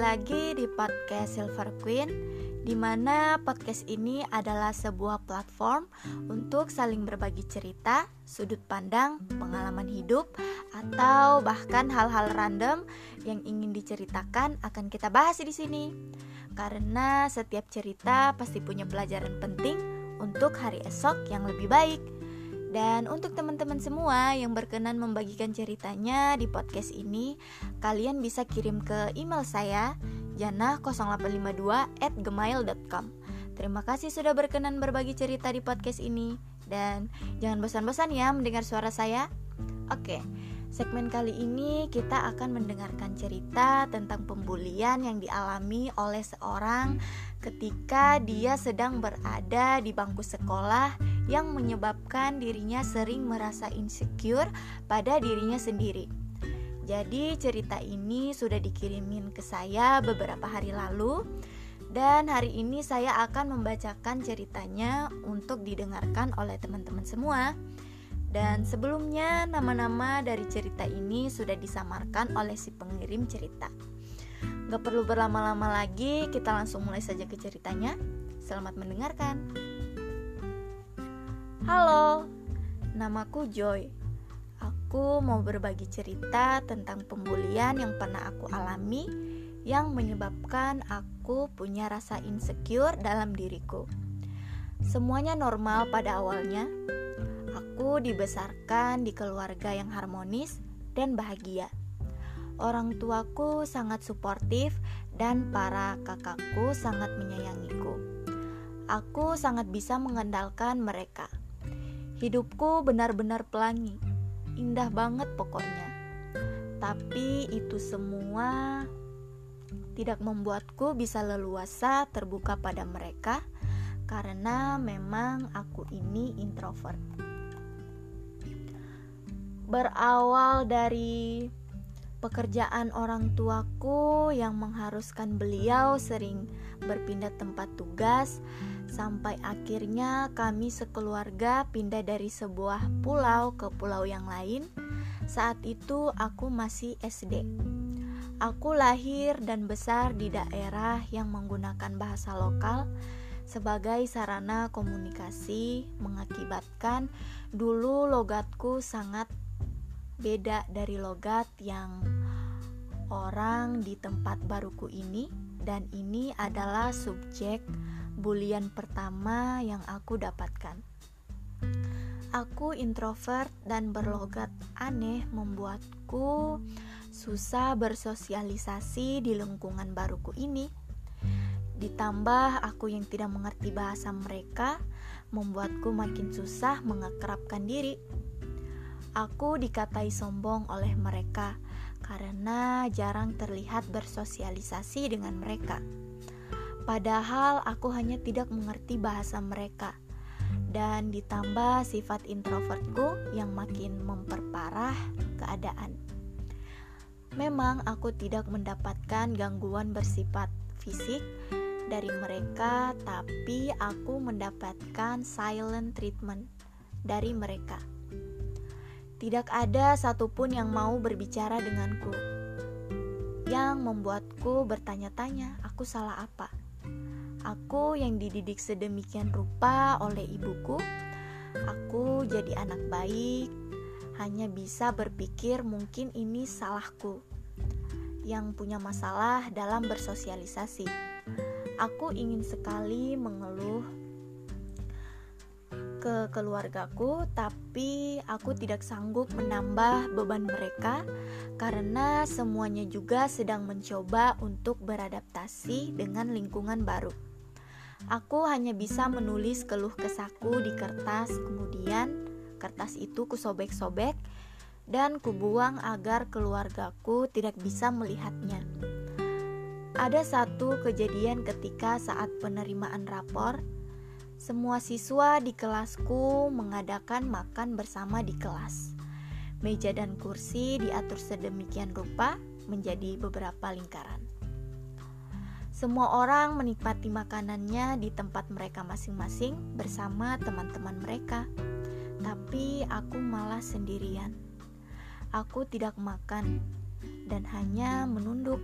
lagi di podcast Silver Queen di mana podcast ini adalah sebuah platform untuk saling berbagi cerita, sudut pandang, pengalaman hidup, atau bahkan hal-hal random yang ingin diceritakan akan kita bahas di sini. Karena setiap cerita pasti punya pelajaran penting untuk hari esok yang lebih baik. Dan untuk teman-teman semua yang berkenan membagikan ceritanya di podcast ini, kalian bisa kirim ke email saya jana0852 at gmail.com Terima kasih sudah berkenan berbagi cerita di podcast ini. Dan jangan bosan-bosan ya mendengar suara saya. Oke, segmen kali ini kita akan mendengarkan cerita tentang pembulian yang dialami oleh seorang ketika dia sedang berada di bangku sekolah yang menyebabkan dirinya sering merasa insecure pada dirinya sendiri. Jadi cerita ini sudah dikirimin ke saya beberapa hari lalu dan hari ini saya akan membacakan ceritanya untuk didengarkan oleh teman-teman semua. Dan sebelumnya nama-nama dari cerita ini sudah disamarkan oleh si pengirim cerita. Gak perlu berlama-lama lagi, kita langsung mulai saja ke ceritanya. Selamat mendengarkan. Halo, namaku Joy. Aku mau berbagi cerita tentang pembulian yang pernah aku alami yang menyebabkan aku punya rasa insecure dalam diriku. Semuanya normal pada awalnya. Aku dibesarkan di keluarga yang harmonis dan bahagia Orang tuaku sangat suportif dan para kakakku sangat menyayangiku. Aku sangat bisa mengandalkan mereka. Hidupku benar-benar pelangi, indah banget pokoknya. Tapi itu semua tidak membuatku bisa leluasa terbuka pada mereka karena memang aku ini introvert. Berawal dari pekerjaan orang tuaku yang mengharuskan beliau sering berpindah tempat tugas sampai akhirnya kami sekeluarga pindah dari sebuah pulau ke pulau yang lain. Saat itu aku masih SD. Aku lahir dan besar di daerah yang menggunakan bahasa lokal sebagai sarana komunikasi mengakibatkan dulu logatku sangat beda dari logat yang orang di tempat baruku ini dan ini adalah subjek bulian pertama yang aku dapatkan. Aku introvert dan berlogat aneh membuatku susah bersosialisasi di lingkungan baruku ini. Ditambah aku yang tidak mengerti bahasa mereka membuatku makin susah mengekerapkan diri. Aku dikatai sombong oleh mereka karena jarang terlihat bersosialisasi dengan mereka. Padahal aku hanya tidak mengerti bahasa mereka. Dan ditambah sifat introvertku yang makin memperparah keadaan. Memang aku tidak mendapatkan gangguan bersifat fisik dari mereka, tapi aku mendapatkan silent treatment dari mereka. Tidak ada satupun yang mau berbicara denganku, yang membuatku bertanya-tanya, "Aku salah apa?" Aku yang dididik sedemikian rupa oleh ibuku, aku jadi anak baik, hanya bisa berpikir mungkin ini salahku yang punya masalah dalam bersosialisasi. Aku ingin sekali mengeluh ke keluargaku, tapi aku tidak sanggup menambah beban mereka karena semuanya juga sedang mencoba untuk beradaptasi dengan lingkungan baru. Aku hanya bisa menulis keluh kesahku di kertas, kemudian kertas itu kusobek-sobek dan kubuang agar keluargaku tidak bisa melihatnya. Ada satu kejadian ketika saat penerimaan rapor, semua siswa di kelasku mengadakan makan bersama di kelas. Meja dan kursi diatur sedemikian rupa menjadi beberapa lingkaran. Semua orang menikmati makanannya di tempat mereka masing-masing bersama teman-teman mereka, tapi aku malah sendirian. Aku tidak makan dan hanya menunduk.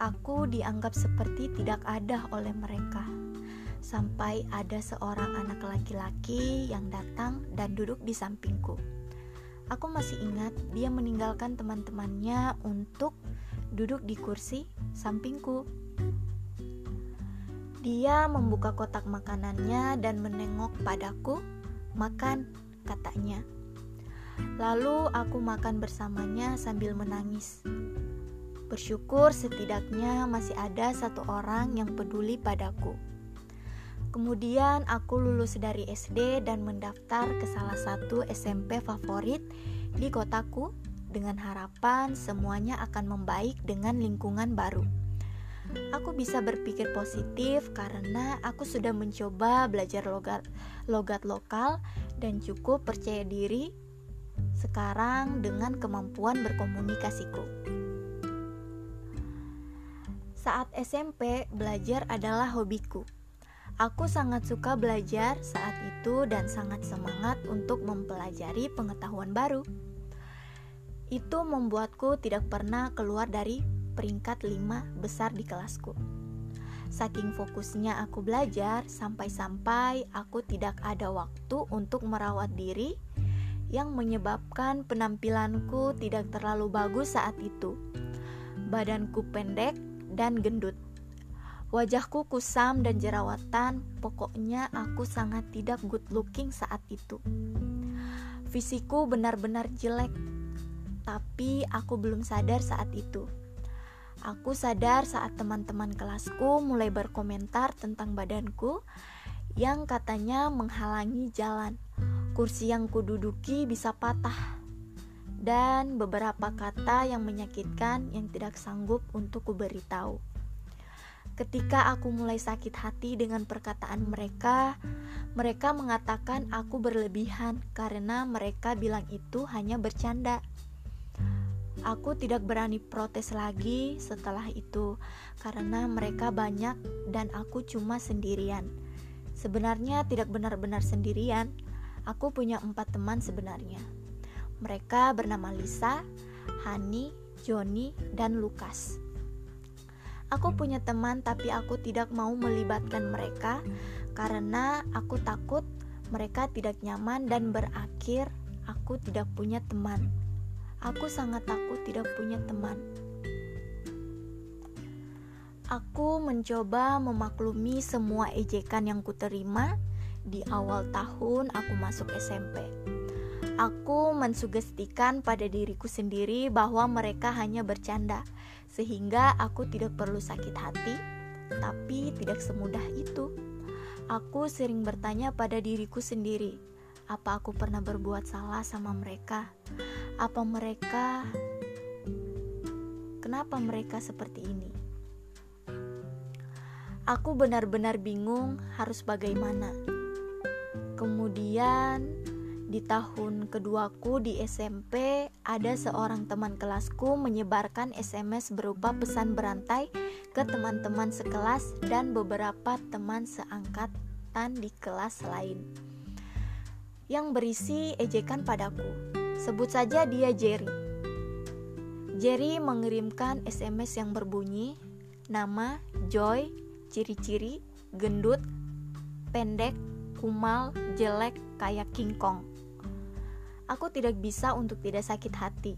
aku dianggap seperti tidak ada oleh mereka. Sampai ada seorang anak laki-laki yang datang dan duduk di sampingku. Aku masih ingat dia meninggalkan teman-temannya untuk duduk di kursi sampingku. Dia membuka kotak makanannya dan menengok padaku. "Makan," katanya. Lalu aku makan bersamanya sambil menangis. Bersyukur setidaknya masih ada satu orang yang peduli padaku. Kemudian aku lulus dari SD dan mendaftar ke salah satu SMP favorit di kotaku dengan harapan semuanya akan membaik dengan lingkungan baru. Aku bisa berpikir positif karena aku sudah mencoba belajar logat, logat lokal dan cukup percaya diri sekarang dengan kemampuan berkomunikasiku. Saat SMP, belajar adalah hobiku. Aku sangat suka belajar saat itu dan sangat semangat untuk mempelajari pengetahuan baru. Itu membuatku tidak pernah keluar dari peringkat lima besar di kelasku. Saking fokusnya aku belajar, sampai-sampai aku tidak ada waktu untuk merawat diri yang menyebabkan penampilanku tidak terlalu bagus saat itu. Badanku pendek dan gendut. Wajahku kusam dan jerawatan, pokoknya aku sangat tidak good looking saat itu. Fisikku benar-benar jelek, tapi aku belum sadar saat itu. Aku sadar saat teman-teman kelasku mulai berkomentar tentang badanku yang katanya menghalangi jalan. Kursi yang kududuki bisa patah dan beberapa kata yang menyakitkan yang tidak sanggup untuk kuberitahu. Ketika aku mulai sakit hati dengan perkataan mereka, mereka mengatakan aku berlebihan karena mereka bilang itu hanya bercanda. Aku tidak berani protes lagi setelah itu karena mereka banyak dan aku cuma sendirian. Sebenarnya tidak benar-benar sendirian. Aku punya empat teman sebenarnya. Mereka bernama Lisa, Hani, Joni, dan Lukas. Aku punya teman, tapi aku tidak mau melibatkan mereka karena aku takut mereka tidak nyaman dan berakhir aku tidak punya teman. Aku sangat takut tidak punya teman. Aku mencoba memaklumi semua ejekan yang kuterima di awal tahun aku masuk SMP. Aku mensugestikan pada diriku sendiri bahwa mereka hanya bercanda, sehingga aku tidak perlu sakit hati, tapi tidak semudah itu. Aku sering bertanya pada diriku sendiri, apa aku pernah berbuat salah sama mereka? Apa mereka Kenapa mereka seperti ini? Aku benar-benar bingung harus bagaimana. Kemudian di tahun keduaku di SMP, ada seorang teman kelasku menyebarkan SMS berupa pesan berantai ke teman-teman sekelas dan beberapa teman seangkatan di kelas lain yang berisi ejekan padaku. Sebut saja dia Jerry. Jerry mengirimkan SMS yang berbunyi nama, Joy, ciri-ciri, gendut, pendek, kumal, jelek, kayak King Kong. Aku tidak bisa untuk tidak sakit hati.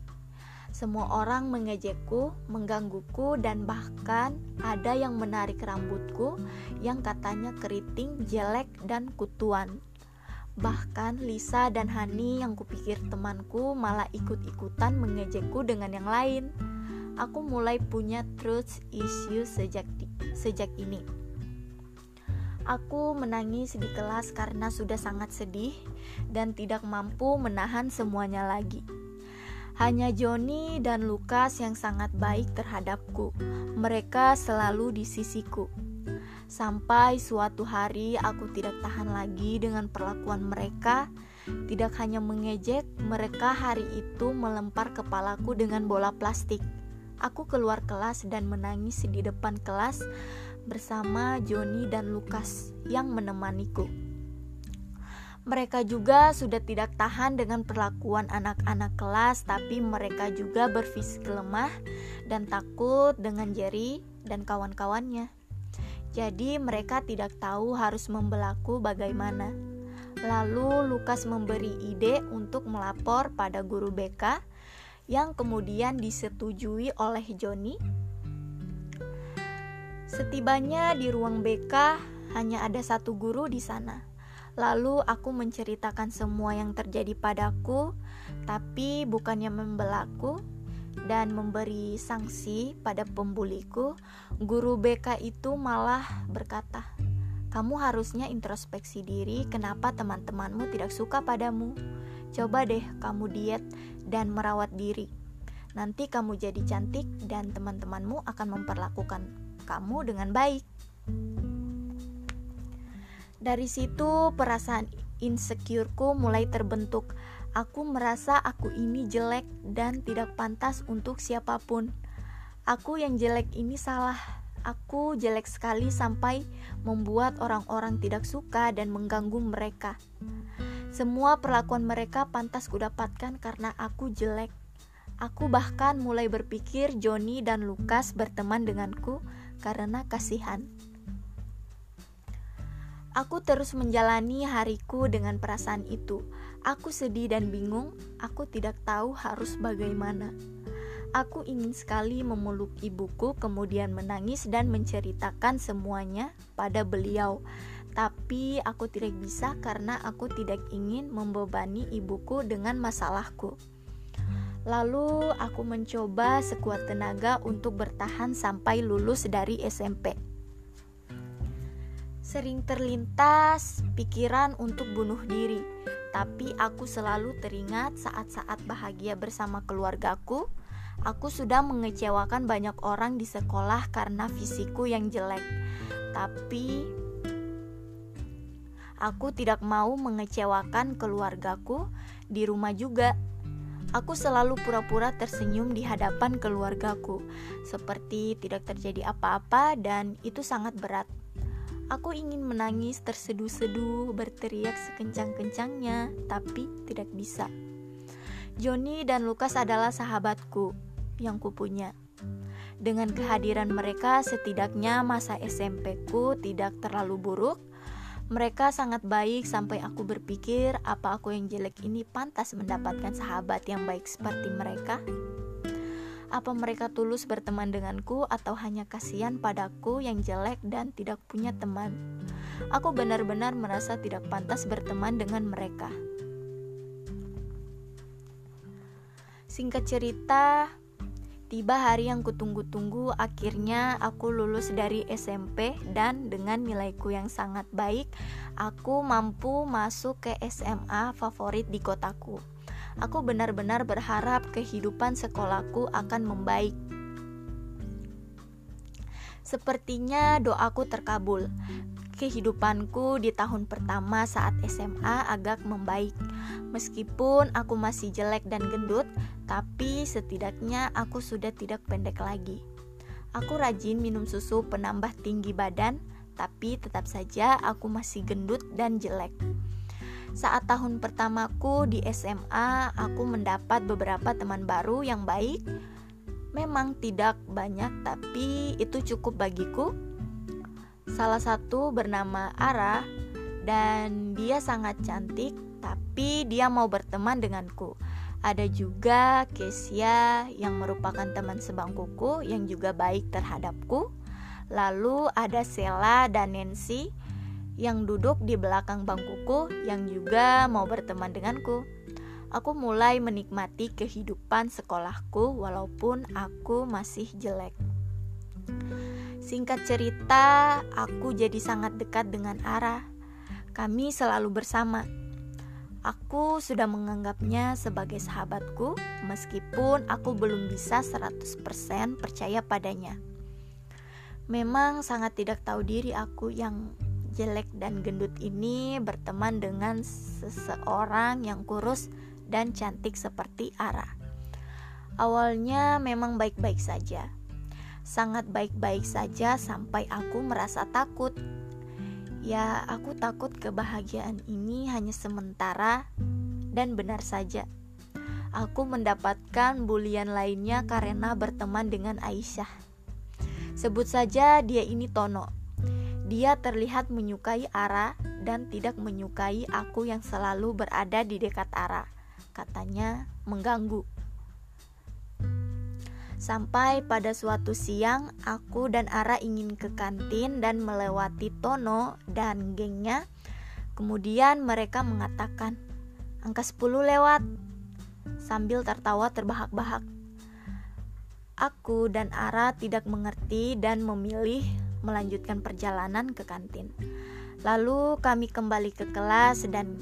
Semua orang mengejekku, menggangguku, dan bahkan ada yang menarik rambutku yang katanya keriting, jelek, dan kutuan. Bahkan Lisa dan Hani yang kupikir temanku malah ikut-ikutan mengejekku dengan yang lain. Aku mulai punya truth issue sejak di, sejak ini. Aku menangis di kelas karena sudah sangat sedih dan tidak mampu menahan semuanya lagi. Hanya Joni dan Lukas yang sangat baik terhadapku. Mereka selalu di sisiku. Sampai suatu hari aku tidak tahan lagi dengan perlakuan mereka. Tidak hanya mengejek, mereka hari itu melempar kepalaku dengan bola plastik. Aku keluar kelas dan menangis di depan kelas bersama Joni dan Lukas yang menemaniku. Mereka juga sudah tidak tahan dengan perlakuan anak-anak kelas, tapi mereka juga berfisik lemah dan takut dengan Jerry dan kawan-kawannya. Jadi mereka tidak tahu harus membelaku bagaimana. Lalu Lukas memberi ide untuk melapor pada guru BK yang kemudian disetujui oleh Joni. Setibanya di ruang BK, hanya ada satu guru di sana. Lalu aku menceritakan semua yang terjadi padaku, tapi bukannya membelaku dan memberi sanksi pada pembuliku, guru BK itu malah berkata, "Kamu harusnya introspeksi diri, kenapa teman-temanmu tidak suka padamu? Coba deh kamu diet dan merawat diri. Nanti kamu jadi cantik, dan teman-temanmu akan memperlakukan kamu dengan baik." Dari situ perasaan insecureku mulai terbentuk. Aku merasa aku ini jelek dan tidak pantas untuk siapa pun. Aku yang jelek ini salah. Aku jelek sekali sampai membuat orang-orang tidak suka dan mengganggu mereka. Semua perlakuan mereka pantas kudapatkan karena aku jelek. Aku bahkan mulai berpikir Joni dan Lukas berteman denganku karena kasihan. Aku terus menjalani hariku dengan perasaan itu. Aku sedih dan bingung, aku tidak tahu harus bagaimana. Aku ingin sekali memeluk ibuku, kemudian menangis dan menceritakan semuanya pada beliau. Tapi aku tidak bisa karena aku tidak ingin membebani ibuku dengan masalahku. Lalu aku mencoba sekuat tenaga untuk bertahan sampai lulus dari SMP. Sering terlintas pikiran untuk bunuh diri, tapi aku selalu teringat saat-saat bahagia bersama keluargaku. Aku sudah mengecewakan banyak orang di sekolah karena fisikku yang jelek, tapi aku tidak mau mengecewakan keluargaku di rumah juga. Aku selalu pura-pura tersenyum di hadapan keluargaku, seperti tidak terjadi apa-apa, dan itu sangat berat. Aku ingin menangis terseduh-seduh, berteriak sekencang-kencangnya, tapi tidak bisa. Joni dan Lukas adalah sahabatku yang kupunya. Dengan kehadiran mereka, setidaknya masa SMP-ku tidak terlalu buruk. Mereka sangat baik sampai aku berpikir apa aku yang jelek ini pantas mendapatkan sahabat yang baik seperti mereka. Apa mereka tulus berteman denganku atau hanya kasihan padaku yang jelek dan tidak punya teman? Aku benar-benar merasa tidak pantas berteman dengan mereka. Singkat cerita, tiba hari yang kutunggu-tunggu. Akhirnya, aku lulus dari SMP, dan dengan nilaiku yang sangat baik, aku mampu masuk ke SMA favorit di kotaku. Aku benar-benar berharap kehidupan sekolahku akan membaik. Sepertinya doaku terkabul. Kehidupanku di tahun pertama saat SMA agak membaik. Meskipun aku masih jelek dan gendut, tapi setidaknya aku sudah tidak pendek lagi. Aku rajin minum susu penambah tinggi badan, tapi tetap saja aku masih gendut dan jelek. Saat tahun pertamaku di SMA, aku mendapat beberapa teman baru yang baik. Memang tidak banyak, tapi itu cukup bagiku. Salah satu bernama Ara, dan dia sangat cantik, tapi dia mau berteman denganku. Ada juga Kesia yang merupakan teman sebangkuku yang juga baik terhadapku. Lalu ada Sela dan Nancy yang duduk di belakang bangkuku yang juga mau berteman denganku. Aku mulai menikmati kehidupan sekolahku walaupun aku masih jelek. Singkat cerita, aku jadi sangat dekat dengan Ara. Kami selalu bersama. Aku sudah menganggapnya sebagai sahabatku meskipun aku belum bisa 100% percaya padanya. Memang sangat tidak tahu diri aku yang jelek dan gendut ini berteman dengan seseorang yang kurus dan cantik seperti Ara. Awalnya memang baik-baik saja, sangat baik-baik saja sampai aku merasa takut. Ya, aku takut kebahagiaan ini hanya sementara dan benar saja. aku mendapatkan bulian lainnya karena berteman dengan Aisyah. Sebut saja dia ini Tono. Dia terlihat menyukai Ara dan tidak menyukai aku yang selalu berada di dekat Ara. Katanya mengganggu. Sampai pada suatu siang, aku dan Ara ingin ke kantin dan melewati Tono dan gengnya. Kemudian mereka mengatakan, angka 10 lewat, sambil tertawa terbahak-bahak. Aku dan Ara tidak mengerti dan memilih melanjutkan perjalanan ke kantin. Lalu kami kembali ke kelas dan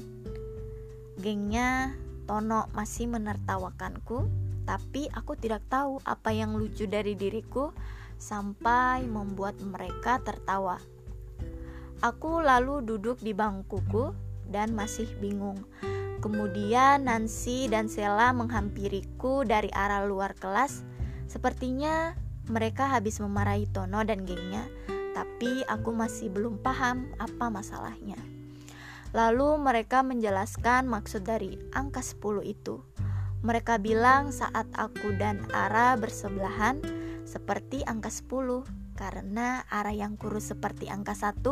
gengnya Tono masih menertawakanku, tapi aku tidak tahu apa yang lucu dari diriku sampai membuat mereka tertawa. Aku lalu duduk di bangkuku dan masih bingung. Kemudian Nancy dan Sela menghampiriku dari arah luar kelas. Sepertinya mereka habis memarahi Tono dan gengnya, tapi aku masih belum paham apa masalahnya. Lalu mereka menjelaskan maksud dari angka 10 itu. Mereka bilang saat aku dan Ara bersebelahan seperti angka 10 karena Ara yang kurus seperti angka 1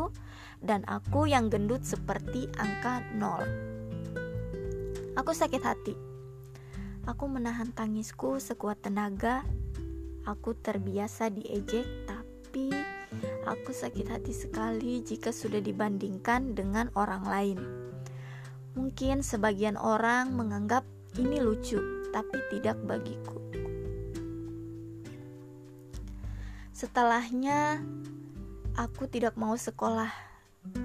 dan aku yang gendut seperti angka 0. Aku sakit hati. Aku menahan tangisku sekuat tenaga Aku terbiasa diejek, tapi aku sakit hati sekali jika sudah dibandingkan dengan orang lain. Mungkin sebagian orang menganggap ini lucu, tapi tidak bagiku. Setelahnya, aku tidak mau sekolah.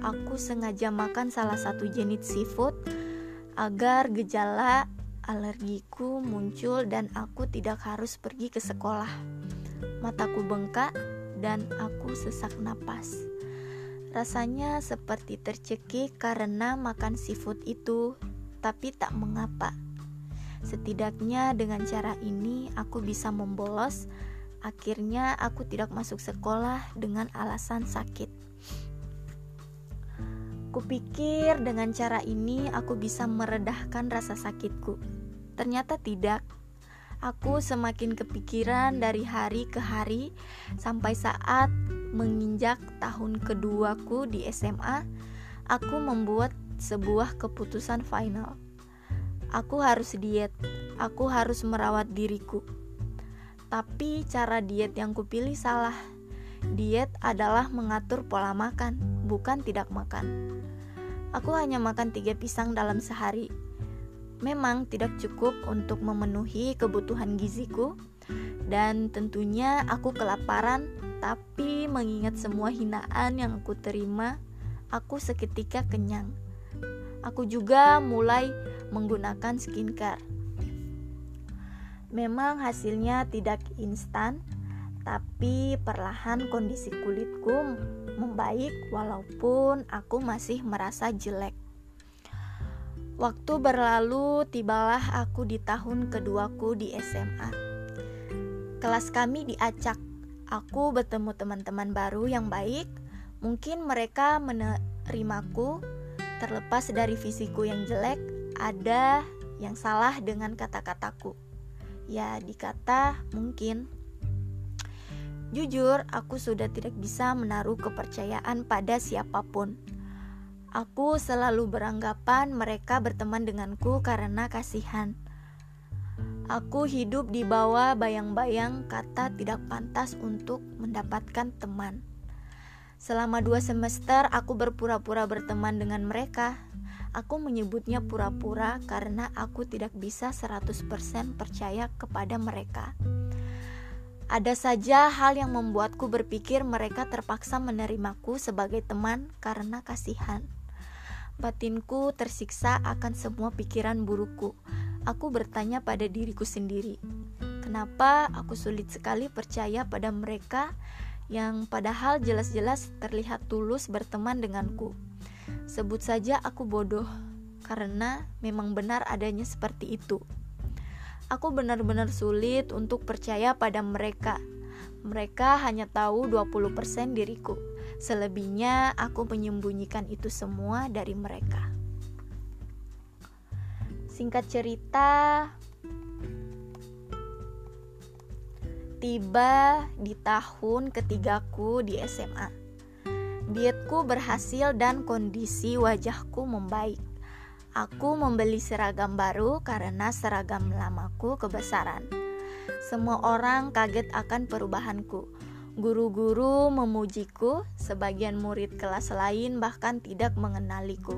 Aku sengaja makan salah satu jenis seafood agar gejala alergiku muncul dan aku tidak harus pergi ke sekolah. Mataku bengkak dan aku sesak napas. Rasanya seperti tercekik karena makan seafood itu, tapi tak mengapa. Setidaknya dengan cara ini aku bisa membolos. Akhirnya aku tidak masuk sekolah dengan alasan sakit. Kupikir dengan cara ini aku bisa meredahkan rasa sakitku. Ternyata tidak. Aku semakin kepikiran dari hari ke hari sampai saat menginjak tahun keduaku di SMA, aku membuat sebuah keputusan final. Aku harus diet, aku harus merawat diriku. Tapi cara diet yang kupilih salah. Diet adalah mengatur pola makan, bukan tidak makan. Aku hanya makan tiga pisang dalam sehari, memang tidak cukup untuk memenuhi kebutuhan giziku, dan tentunya aku kelaparan. Tapi mengingat semua hinaan yang aku terima, aku seketika kenyang. Aku juga mulai menggunakan skincare. Memang hasilnya tidak instan, tapi perlahan kondisi kulitku membaik walaupun aku masih merasa jelek. Waktu berlalu, tibalah aku di tahun keduaku di SMA. Kelas kami diacak. Aku bertemu teman-teman baru yang baik. Mungkin mereka menerimaku terlepas dari fisiku yang jelek. Ada yang salah dengan kata-kataku. Ya, dikata mungkin. Jujur, aku sudah tidak bisa menaruh kepercayaan pada siapa pun Aku selalu beranggapan mereka berteman denganku karena kasihan. Aku hidup di bawah bayang-bayang kata tidak pantas untuk mendapatkan teman. Selama dua semester aku berpura-pura berteman dengan mereka. Aku menyebutnya pura-pura karena aku tidak bisa 100% percaya kepada mereka. Ada saja hal yang membuatku berpikir mereka terpaksa menerimaku sebagai teman karena kasihan. Batinku tersiksa akan semua pikiran burukku. Aku bertanya pada diriku sendiri, kenapa aku sulit sekali percaya pada mereka yang padahal jelas-jelas terlihat tulus berteman denganku. Sebut saja aku bodoh, karena memang benar adanya seperti itu aku benar-benar sulit untuk percaya pada mereka. Mereka hanya tahu 20% diriku. Selebihnya aku menyembunyikan itu semua dari mereka. Singkat cerita, tiba di tahun ketigaku di SMA. Dietku berhasil dan kondisi wajahku membaik. Aku membeli seragam baru karena seragam lamaku kebesaran. Semua orang kaget akan perubahanku. Guru-guru memujiku, sebagian murid kelas lain bahkan tidak mengenaliku.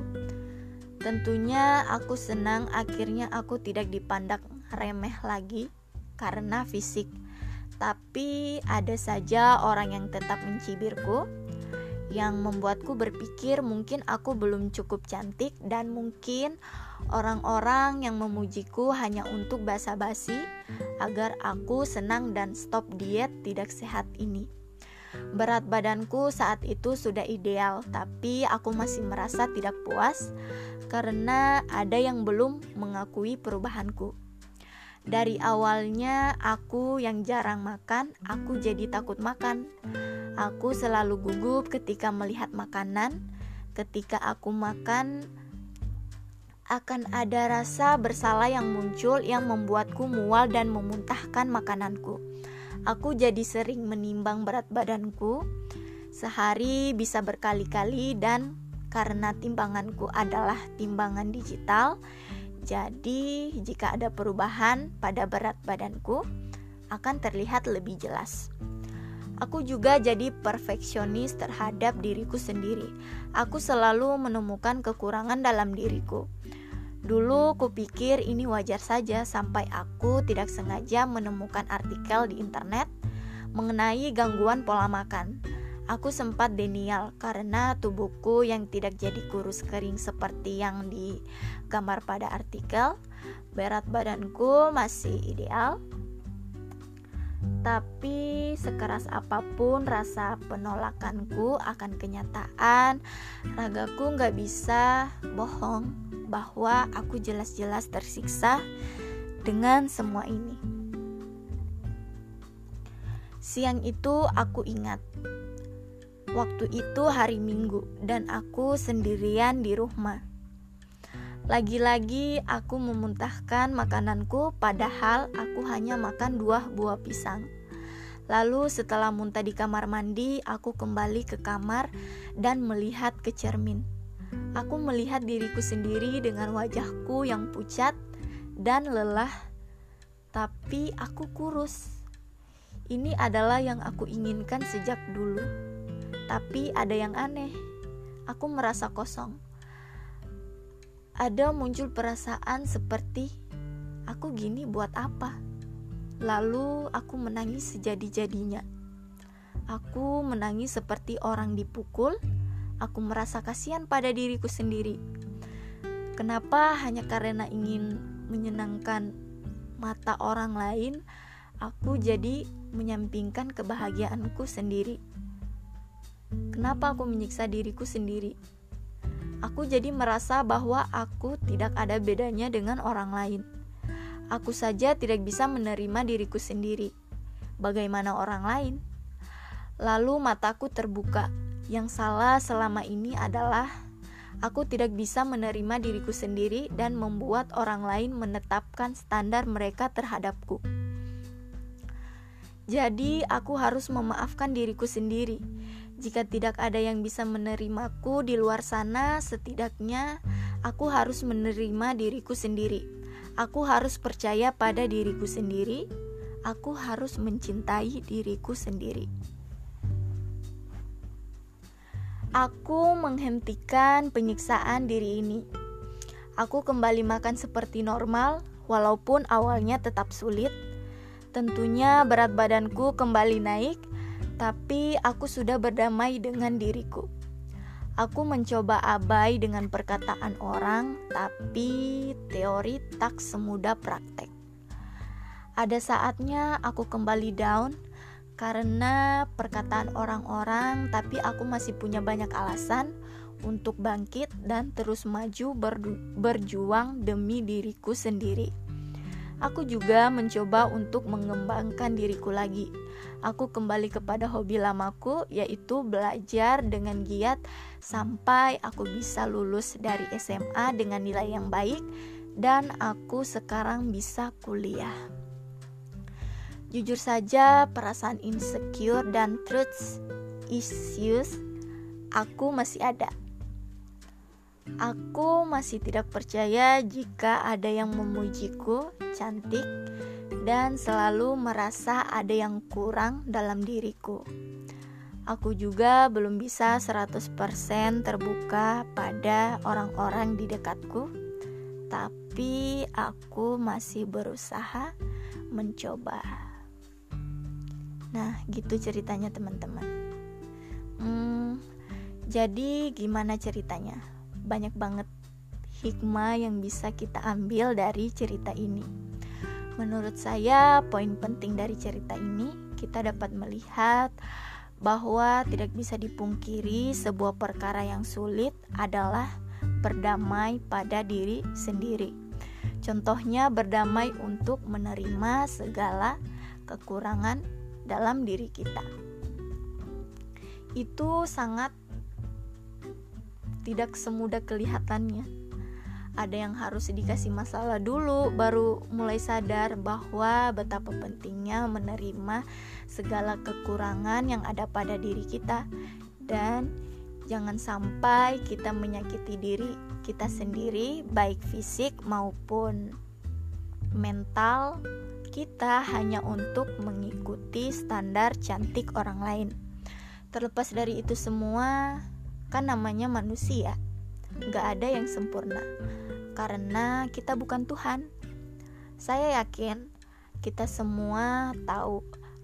Tentunya aku senang akhirnya aku tidak dipandang remeh lagi karena fisik. Tapi ada saja orang yang tetap mencibirku yang membuatku berpikir mungkin aku belum cukup cantik dan mungkin orang-orang yang memujiku hanya untuk basa-basi agar aku senang dan stop diet tidak sehat ini. Berat badanku saat itu sudah ideal, tapi aku masih merasa tidak puas karena ada yang belum mengakui perubahanku. Dari awalnya aku yang jarang makan, aku jadi takut makan. Aku selalu gugup ketika melihat makanan. Ketika aku makan, akan ada rasa bersalah yang muncul yang membuatku mual dan memuntahkan makananku. Aku jadi sering menimbang berat badanku. Sehari bisa berkali-kali dan karena timbanganku adalah timbangan digital, jadi, jika ada perubahan pada berat badanku, akan terlihat lebih jelas. Aku juga jadi perfeksionis terhadap diriku sendiri. Aku selalu menemukan kekurangan dalam diriku. Dulu kupikir ini wajar saja sampai aku tidak sengaja menemukan artikel di internet mengenai gangguan pola makan. Aku sempat denial karena tubuhku yang tidak jadi kurus kering seperti yang digambar pada artikel. Berat badanku masih ideal. Tapi sekeras apa pun rasa penolakanku akan kenyataan, ragaku nggak bisa bohong bahwa aku jelas-jelas tersiksa dengan semua ini. Siang itu aku ingat Waktu itu hari Minggu dan aku sendirian di rumah. Lagi-lagi aku memuntahkan makananku padahal aku hanya makan dua buah pisang. Lalu setelah muntah di kamar mandi, aku kembali ke kamar dan melihat ke cermin. Aku melihat diriku sendiri dengan wajahku yang pucat dan lelah, tapi aku kurus. Ini adalah yang aku inginkan sejak dulu. Tapi ada yang aneh. Aku merasa kosong. Ada muncul perasaan seperti aku gini buat apa? Lalu aku menangis sejadi-jadinya. Aku menangis seperti orang dipukul. Aku merasa kasihan pada diriku sendiri. Kenapa hanya karena ingin menyenangkan mata orang lain, aku jadi menyampingkan kebahagiaanku sendiri. Kenapa aku menyiksa diriku sendiri? Aku jadi merasa bahwa aku tidak ada bedanya dengan orang lain. Aku saja tidak bisa menerima diriku sendiri. Bagaimana orang lain? Lalu mataku terbuka. Yang salah selama ini adalah aku tidak bisa menerima diriku sendiri dan membuat orang lain menetapkan standar mereka terhadapku. Jadi, aku harus memaafkan diriku sendiri jika tidak ada yang bisa menerimaku di luar sana, setidaknya aku harus menerima diriku sendiri. Aku harus percaya pada diriku sendiri. Aku harus mencintai diriku sendiri. Aku menghentikan penyiksaan diri ini. Aku kembali makan seperti normal, walaupun awalnya tetap sulit. Tentunya berat badanku kembali naik tapi aku sudah berdamai dengan diriku. Aku mencoba abai dengan perkataan orang, tapi teori tak semudah praktek. Ada saatnya aku kembali down karena perkataan orang-orang, tapi aku masih punya banyak alasan untuk bangkit dan terus maju berjuang demi diriku sendiri. Aku juga mencoba untuk mengembangkan diriku lagi. Aku kembali kepada hobi lamaku, yaitu belajar dengan giat sampai aku bisa lulus dari SMA dengan nilai yang baik, dan aku sekarang bisa kuliah. Jujur saja, perasaan insecure dan truth issues aku masih ada. Aku masih tidak percaya jika ada yang memujiku cantik dan selalu merasa ada yang kurang dalam diriku. Aku juga belum bisa 100% terbuka pada orang-orang di dekatku, tapi aku masih berusaha mencoba. Nah, gitu ceritanya teman-teman. Hmm, jadi gimana ceritanya? Banyak banget hikmah yang bisa kita ambil dari cerita ini. Menurut saya, poin penting dari cerita ini kita dapat melihat bahwa tidak bisa dipungkiri sebuah perkara yang sulit adalah berdamai pada diri sendiri. Contohnya, berdamai untuk menerima segala kekurangan dalam diri kita. Itu sangat tidak semudah kelihatannya. Ada yang harus dikasih masalah dulu, baru mulai sadar bahwa betapa pentingnya menerima segala kekurangan yang ada pada diri kita, dan jangan sampai kita menyakiti diri kita sendiri, baik fisik maupun mental kita hanya untuk mengikuti standar cantik orang lain. Terlepas dari itu semua, kan namanya manusia, gak ada yang sempurna, karena kita bukan Tuhan. Saya yakin kita semua tahu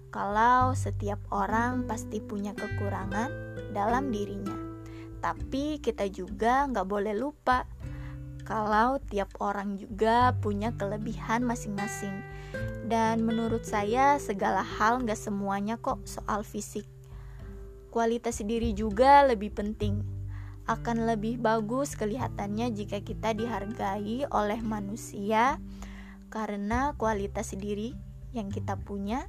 kalau setiap orang pasti punya kekurangan dalam dirinya. Tapi kita juga nggak boleh lupa kalau tiap orang juga punya kelebihan masing-masing dan menurut saya segala hal nggak semuanya kok soal fisik. Kualitas diri juga lebih penting. Akan lebih bagus kelihatannya jika kita dihargai oleh manusia karena kualitas diri yang kita punya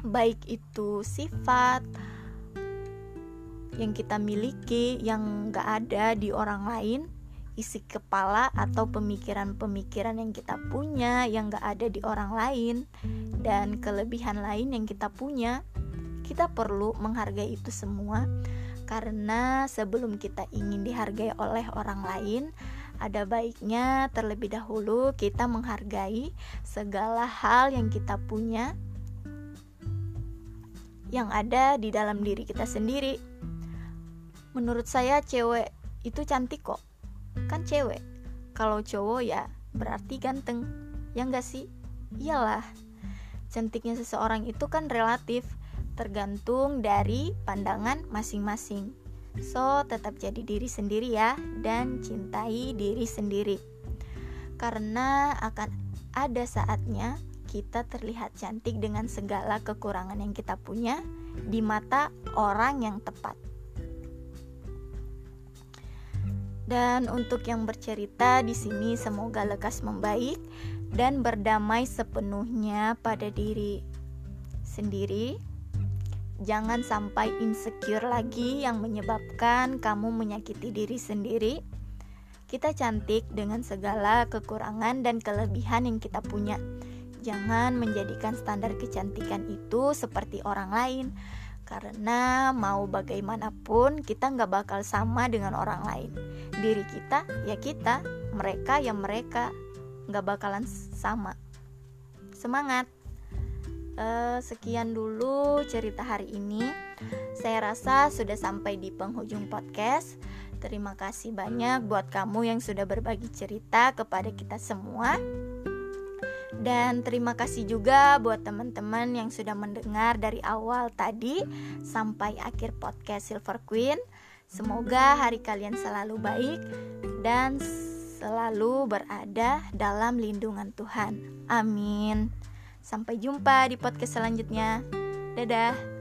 baik itu sifat yang kita miliki yang gak ada di orang lain isi kepala atau pemikiran-pemikiran yang kita punya yang gak ada di orang lain dan kelebihan lain yang kita punya kita perlu menghargai itu semua karena sebelum kita ingin dihargai oleh orang lain ada baiknya terlebih dahulu kita menghargai segala hal yang kita punya yang ada di dalam diri kita sendiri. Menurut saya cewek itu cantik kok. Kan cewek. Kalau cowok ya berarti ganteng. Ya enggak sih? Iyalah. Cantiknya seseorang itu kan relatif tergantung dari pandangan masing-masing. So tetap jadi diri sendiri ya dan cintai diri sendiri. Karena akan ada saatnya kita terlihat cantik dengan segala kekurangan yang kita punya di mata orang yang tepat. Dan untuk yang bercerita di sini semoga lekas membaik dan berdamai sepenuhnya pada diri sendiri. Jangan sampai insecure lagi yang menyebabkan kamu menyakiti diri sendiri. Kita cantik dengan segala kekurangan dan kelebihan yang kita punya. Jangan menjadikan standar kecantikan itu seperti orang lain karena mau bagaimanapun kita nggak bakal sama dengan orang lain diri kita ya kita mereka ya mereka nggak bakalan sama semangat uh, sekian dulu cerita hari ini saya rasa sudah sampai di penghujung podcast terima kasih banyak buat kamu yang sudah berbagi cerita kepada kita semua dan terima kasih juga buat teman-teman yang sudah mendengar dari awal tadi sampai akhir podcast Silver Queen. Semoga hari kalian selalu baik dan selalu berada dalam lindungan Tuhan. Amin. Sampai jumpa di podcast selanjutnya. Dadah.